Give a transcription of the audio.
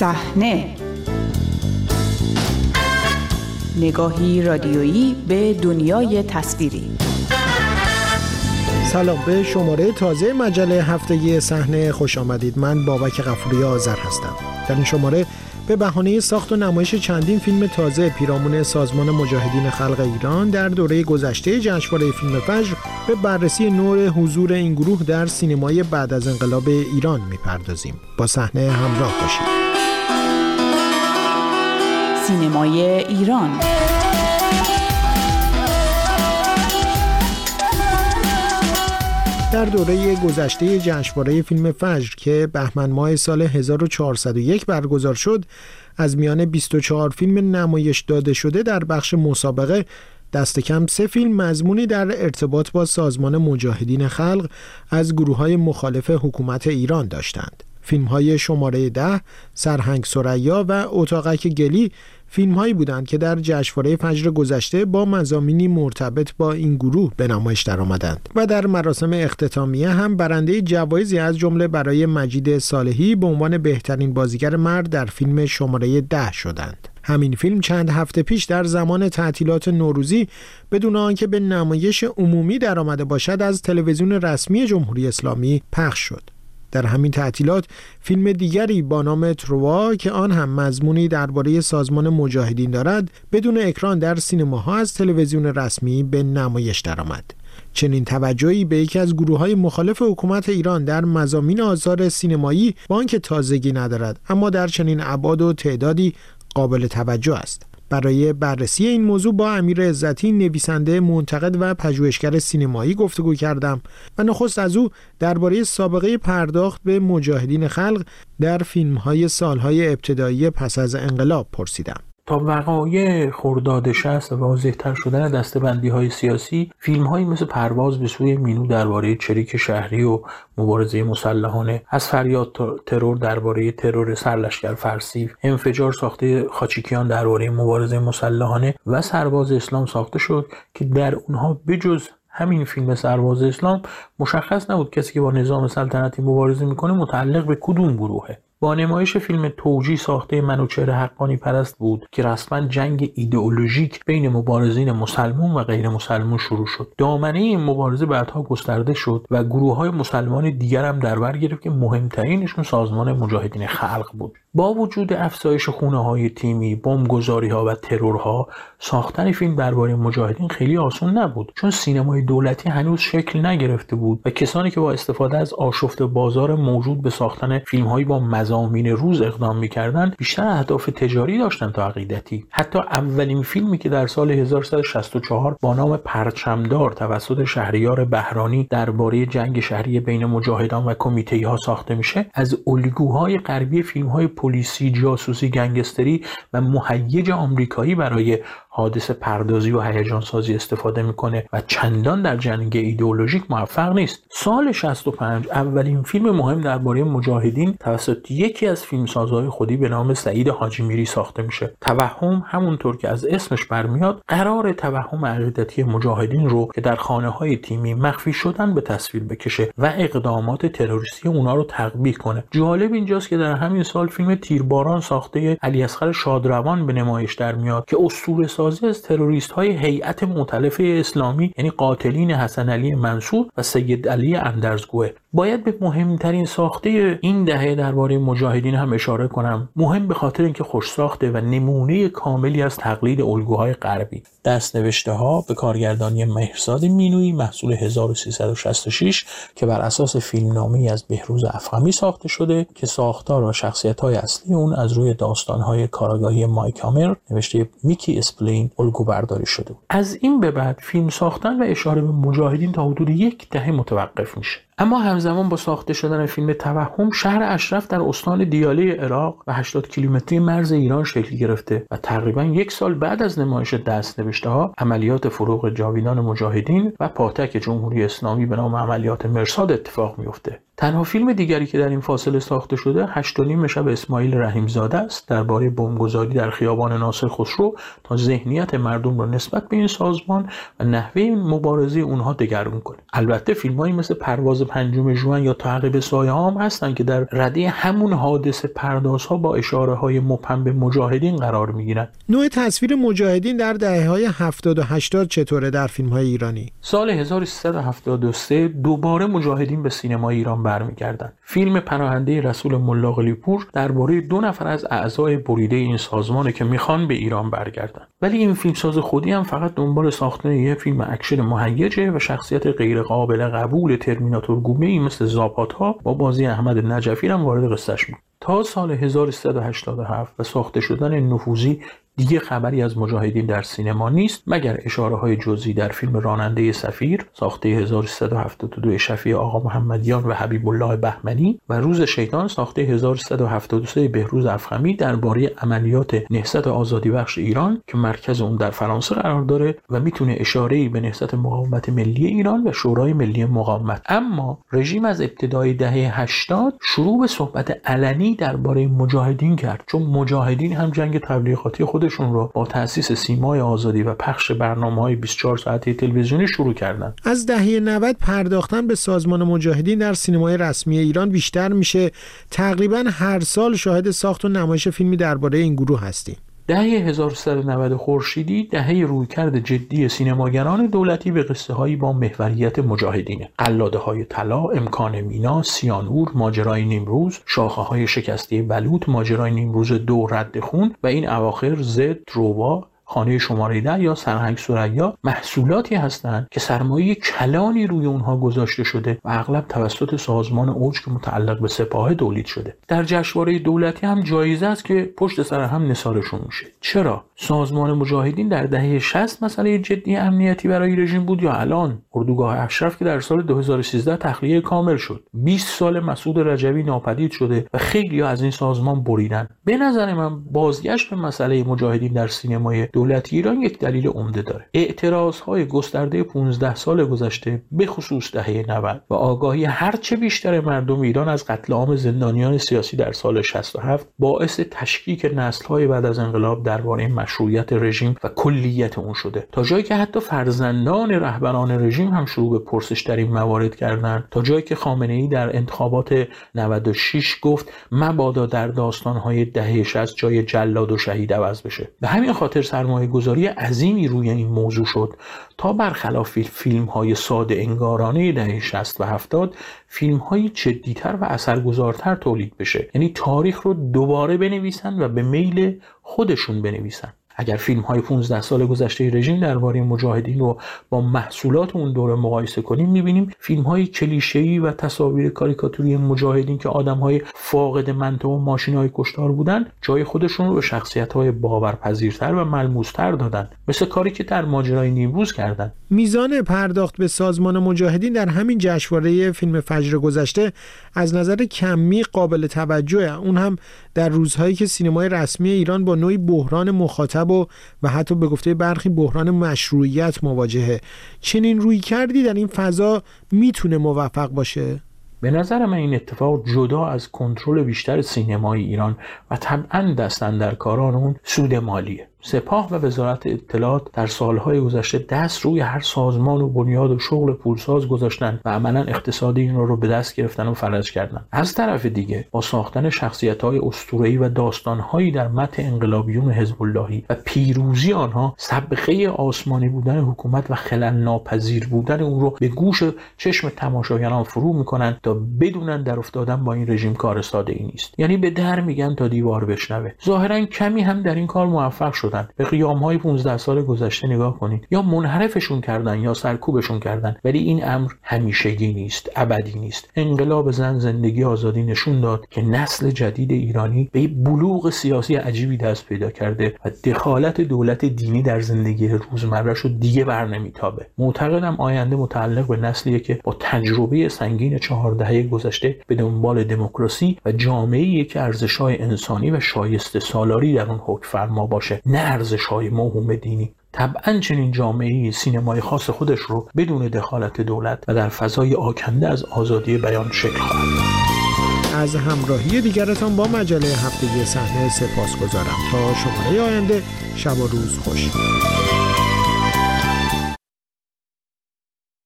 صحنه. نگاهی رادیویی به دنیای تصویری. سلام به شماره تازه مجله هفتگی صحنه. خوش آمدید. من بابک غفوری آذر هستم. در این شماره به بهانه ساخت و نمایش چندین فیلم تازه پیرامون سازمان مجاهدین خلق ایران در دوره گذشته جشنواره فیلم فجر به بررسی نور حضور این گروه در سینمای بعد از انقلاب ایران می‌پردازیم. با صحنه همراه باشید. سینمای ایران در دوره گذشته جشنواره فیلم فجر که بهمن ماه سال 1401 برگزار شد از میان 24 فیلم نمایش داده شده در بخش مسابقه دست کم سه فیلم مضمونی در ارتباط با سازمان مجاهدین خلق از گروه های مخالف حکومت ایران داشتند. فیلم های شماره ده، سرهنگ سریا و اتاقک گلی فیلم هایی بودند که در جشنواره فجر گذشته با مزامینی مرتبط با این گروه به نمایش درآمدند و در مراسم اختتامیه هم برنده جوایزی از جمله برای مجید صالحی به عنوان بهترین بازیگر مرد در فیلم شماره ده شدند. همین فیلم چند هفته پیش در زمان تعطیلات نوروزی بدون آنکه به نمایش عمومی درآمده باشد از تلویزیون رسمی جمهوری اسلامی پخش شد. در همین تعطیلات فیلم دیگری با نام تروا که آن هم مضمونی درباره سازمان مجاهدین دارد بدون اکران در سینماها از تلویزیون رسمی به نمایش درآمد. چنین توجهی به یکی از گروه های مخالف حکومت ایران در مزامین آزار سینمایی با آنکه تازگی ندارد اما در چنین ابعاد و تعدادی قابل توجه است. برای بررسی این موضوع با امیر عزتی نویسنده منتقد و پژوهشگر سینمایی گفتگو کردم و نخست از او درباره سابقه پرداخت به مجاهدین خلق در فیلم‌های سالهای ابتدایی پس از انقلاب پرسیدم. تا وقایع خرداد شست و واضحتر شدن دستبندی های سیاسی فیلم هایی مثل پرواز به سوی مینو درباره چریک شهری و مبارزه مسلحانه از فریاد ترور درباره ترور سرلشکر فرسی انفجار ساخته خاچیکیان درباره مبارزه مسلحانه و سرباز اسلام ساخته شد که در اونها بجز همین فیلم سرباز اسلام مشخص نبود کسی که با نظام سلطنتی مبارزه می‌کنه متعلق به کدوم گروهه. با نمایش فیلم توجی ساخته منوچهر حقانی پرست بود که رسما جنگ ایدئولوژیک بین مبارزین مسلمون و غیر مسلمون شروع شد. دامنه این مبارزه بعدها گسترده شد و گروه های مسلمان دیگر هم در بر گرفت که مهمترینشون سازمان مجاهدین خلق بود. با وجود افزایش خونه های تیمی بمبگذاری ها و ترورها ساختن فیلم درباره مجاهدین خیلی آسون نبود چون سینمای دولتی هنوز شکل نگرفته بود و کسانی که با استفاده از آشفت بازار موجود به ساختن فیلم هایی با مزامین روز اقدام می‌کردند بیشتر اهداف تجاری داشتند تا عقیدتی. حتی اولین فیلمی که در سال 1164 با نام پرچمدار توسط شهریار بهرانی درباره جنگ شهری بین مجاهدان و کمیته ها ساخته میشه از الگوهای غربی فیلم های پلیسی جاسوسی گنگستری و مهیج آمریکایی برای حادث پردازی و هیجان سازی استفاده می‌کنه و چندان در جنگ ایدئولوژیک موفق نیست. سال 65 اولین فیلم مهم درباره مجاهدین توسط یکی از فیلمسازهای خودی به نام سعید حاجی میری ساخته میشه. توهم همونطور که از اسمش برمیاد قرار توهم عقیدتی مجاهدین رو که در خانه های تیمی مخفی شدن به تصویر بکشه و اقدامات تروریستی اونا رو تقبیح کنه. جالب اینجاست که در همین سال فیلم تیرباران ساخته علی اصغر شادروان به نمایش در میاد که اسطوره از تروریست های هیئت مؤتلفه اسلامی یعنی قاتلین حسن علی منصور و سید علی اندرزگوه. باید به مهمترین ساخته این دهه درباره مجاهدین هم اشاره کنم. مهم به خاطر اینکه خوش ساخته و نمونه کاملی از تقلید الگوهای غربی. دست نوشته ها به کارگردانی مهرزاد مینوی محصول 1366 که بر اساس فیلمنامه از بهروز افخمی ساخته شده که ساختار و شخصیت های اصلی اون از روی داستان های کاراگاهی مایک هامر نوشته میکی اسپلین الگو برداری شده از این به بعد فیلم ساختن و اشاره به مجاهدین تا حدود یک دهه متوقف میشه. اما همزمان با ساخته شدن فیلم توهم شهر اشرف در استان دیاله عراق و 80 کیلومتری مرز ایران شکل گرفته و تقریبا یک سال بعد از نمایش دست نوشته ها عملیات فروغ جاویدان مجاهدین و پاتک جمهوری اسلامی به نام عملیات مرصاد اتفاق میفته تنها فیلم دیگری که در این فاصله ساخته شده هشت نیم شب اسماعیل رحیمزاده است. درباره بمبگذاری در خیابان ناصر خسرو تا ذهنیت مردم را نسبت به این سازمان و نحوه مبارزه اونها دگرگون کنه. البته فیلمهایی مثل پرواز 25 ژوئن یا تعقیب سایه هم هستن که در رده همون حادثه پرداز ها با اشاره های مبهم به مجاهدین قرار می‌گیرن. نوع تصویر مجاهدین در دهه های 70 و 80 چطوره در فیلم های ایرانی؟ سال 1373 دوباره مجاهدین به سینما ایران برمیگردند فیلم پناهنده رسول ملا قلیپور درباره دو نفر از اعضای بریده این سازمانه که می‌خوان به ایران برگردن. ولی این فیلمساز خودی هم فقط دنبال ساختن یه فیلم اکشن مهیجه و شخصیت غیر قابل قبول ترمیناتور گونه ای مثل زاپات ها با بازی احمد نجفی هم وارد قصهش بود. تا سال 1387 و ساخته شدن نفوذی دیگه خبری از مجاهدین در سینما نیست مگر اشاره های جزئی در فیلم راننده سفیر ساخته 1372 شفیع آقا محمدیان و حبیب الله بهمنی و روز شیطان ساخته 1373 بهروز افخمی درباره عملیات نهضت آزادی بخش ایران که مرکز اون در فرانسه قرار داره و می‌تونه اشاره به نهضت مقاومت ملی ایران و شورای ملی مقاومت. اما رژیم از ابتدای دهه 80 شروع به صحبت علنی درباره مجاهدین کرد چون مجاهدین هم جنگ تبلیغاتی خود خودشون رو با تاسیس سیمای آزادی و پخش برنامه های 24 ساعته تلویزیونی شروع کردن. از دهه 90 پرداختن به سازمان مجاهدین در سینمای رسمی ایران بیشتر میشه. تقریبا هر سال شاهد ساخت و نمایش فیلمی درباره این گروه هستیم. دهه 1390 خورشیدی دهه رویکرد جدی سینماگران دولتی به قصه هایی با محوریت مجاهدینه قلاده های طلا امکان مینا سیانور ماجرای نیمروز شاخه های شکسته بلوط ماجرای نیمروز دو رد خون و این اواخر زد رووا خانه شماره ده یا سرهنگ سریا محصولاتی هستند که سرمایه کلانی روی اونها گذاشته شده و اغلب توسط سازمان اوج که متعلق به سپاه تولید شده. در جشنواره دولتی هم جایزه است که پشت سر هم نثارشون میشه. چرا؟ سازمان مجاهدین در دهه 60 مسئله جدی امنیتی برای رژیم بود یا الان؟ اردوگاه اشرف که در سال 2013 تخلیه کامل شد. 20 سال مسعود رجوی ناپدید شده و خیلی از این سازمان بریدن. به نظر من بازگشت به مسئله مجاهدین در سینمای دولتی ایران یک دلیل عمده داره. اعتراض های گسترده 15 سال گذشته به خصوص دهه 90 و آگاهی هرچه بیشتر مردم ایران از قتل عام زندانیان سیاسی در سال 67 باعث تشکیک نسل های بعد از انقلاب درباره مشروعیت رژیم و کلیت اون شده. تا جایی که حتی فرزندان رهبران رژیم هم شروع به پرسش در این موارد کردند. تا جایی که خامنه ای در انتخابات 96 گفت مبادا در داستان های دهه 60 جای جلاد و شهید عوض بشه. به همین خاطر سرمایه گذاری عظیمی روی این موضوع شد تا برخلاف فیلم های ساده انگارانه دهه 60 و 70 فیلم های جدیتر و اثرگذارتر تولید بشه. یعنی تاریخ رو دوباره بنویسن و به میل خودشون بنویسن. اگر فیلم های 15 سال گذشته رژیم درباره مجاهدین رو با محصولات اون دوره مقایسه کنیم می‌بینیم فیلم های کلیشه‌ای و تصاویر کاریکاتوری مجاهدین که آدم های فاقد منطق و ماشین های کشتار بودن جای خودشون رو به شخصیت های باورپذیرتر و ملموستر دادن. مثل کاری که در ماجرای نیمروز کردن. میزان پرداخت به سازمان مجاهدین در همین جشنواره فیلم فجر گذشته از نظر کمی قابل توجهه. اون هم در روزهایی که سینمای رسمی ایران با نوعی بحران مخاطب و, و حتی به گفته برخی بحران مشروعیت مواجهه چنین روی کردی در این فضا می‌تونه موفق باشه؟ به نظر من این اتفاق جدا از کنترل بیشتر سینمای ایران و طبعا دستن در کاران اون سود مالیه سپاه و وزارت اطلاعات در سالهای گذشته دست روی هر سازمان و بنیاد و شغل پولساز گذاشتن و عملا اقتصاد این رو به دست گرفتن و فرج کردن. از طرف دیگه با ساختن شخصیت های اسطوره‌ای و داستانهایی در متن انقلابیون حزب اللهی و پیروزی آنها سبقه آسمانی بودن حکومت و خلل ناپذیر بودن اون رو به گوش چشم تماشاگران فرو می‌کنن تا بدونن در افتادن با این رژیم کار ساده ای نیست. یعنی به در میگن تا دیوار بشنوه. ظاهرا کمی هم در این کار موفق شد. شدن. به قیام های 15 سال گذشته نگاه کنید. یا منحرفشون کردن یا سرکوبشون کردن. ولی این امر همیشگی نیست ابدی نیست. انقلاب زن زندگی آزادی نشون داد که نسل جدید ایرانی به بلوغ سیاسی عجیبی دست پیدا کرده و دخالت دولت دینی در زندگی روزمره شد دیگه بر نمیتابه. معتقدم آینده متعلق به نسلیه که با تجربه سنگین چهار دهه گذشته به دنبال دموکراسی و جامعه که ارزشهای انسانی و شایسته سالاری در اون حکم فرما باشه. نه ارزش های موهوم دینی. طبعا چنین جامعه سینمای خاص خودش رو بدون دخالت دولت و در فضای آکنده از آزادی بیان شکل خواهد از همراهی دیگرتان با مجله هفتگی صحنه سپاس گذارم تا شماره آینده شب و روز خوش.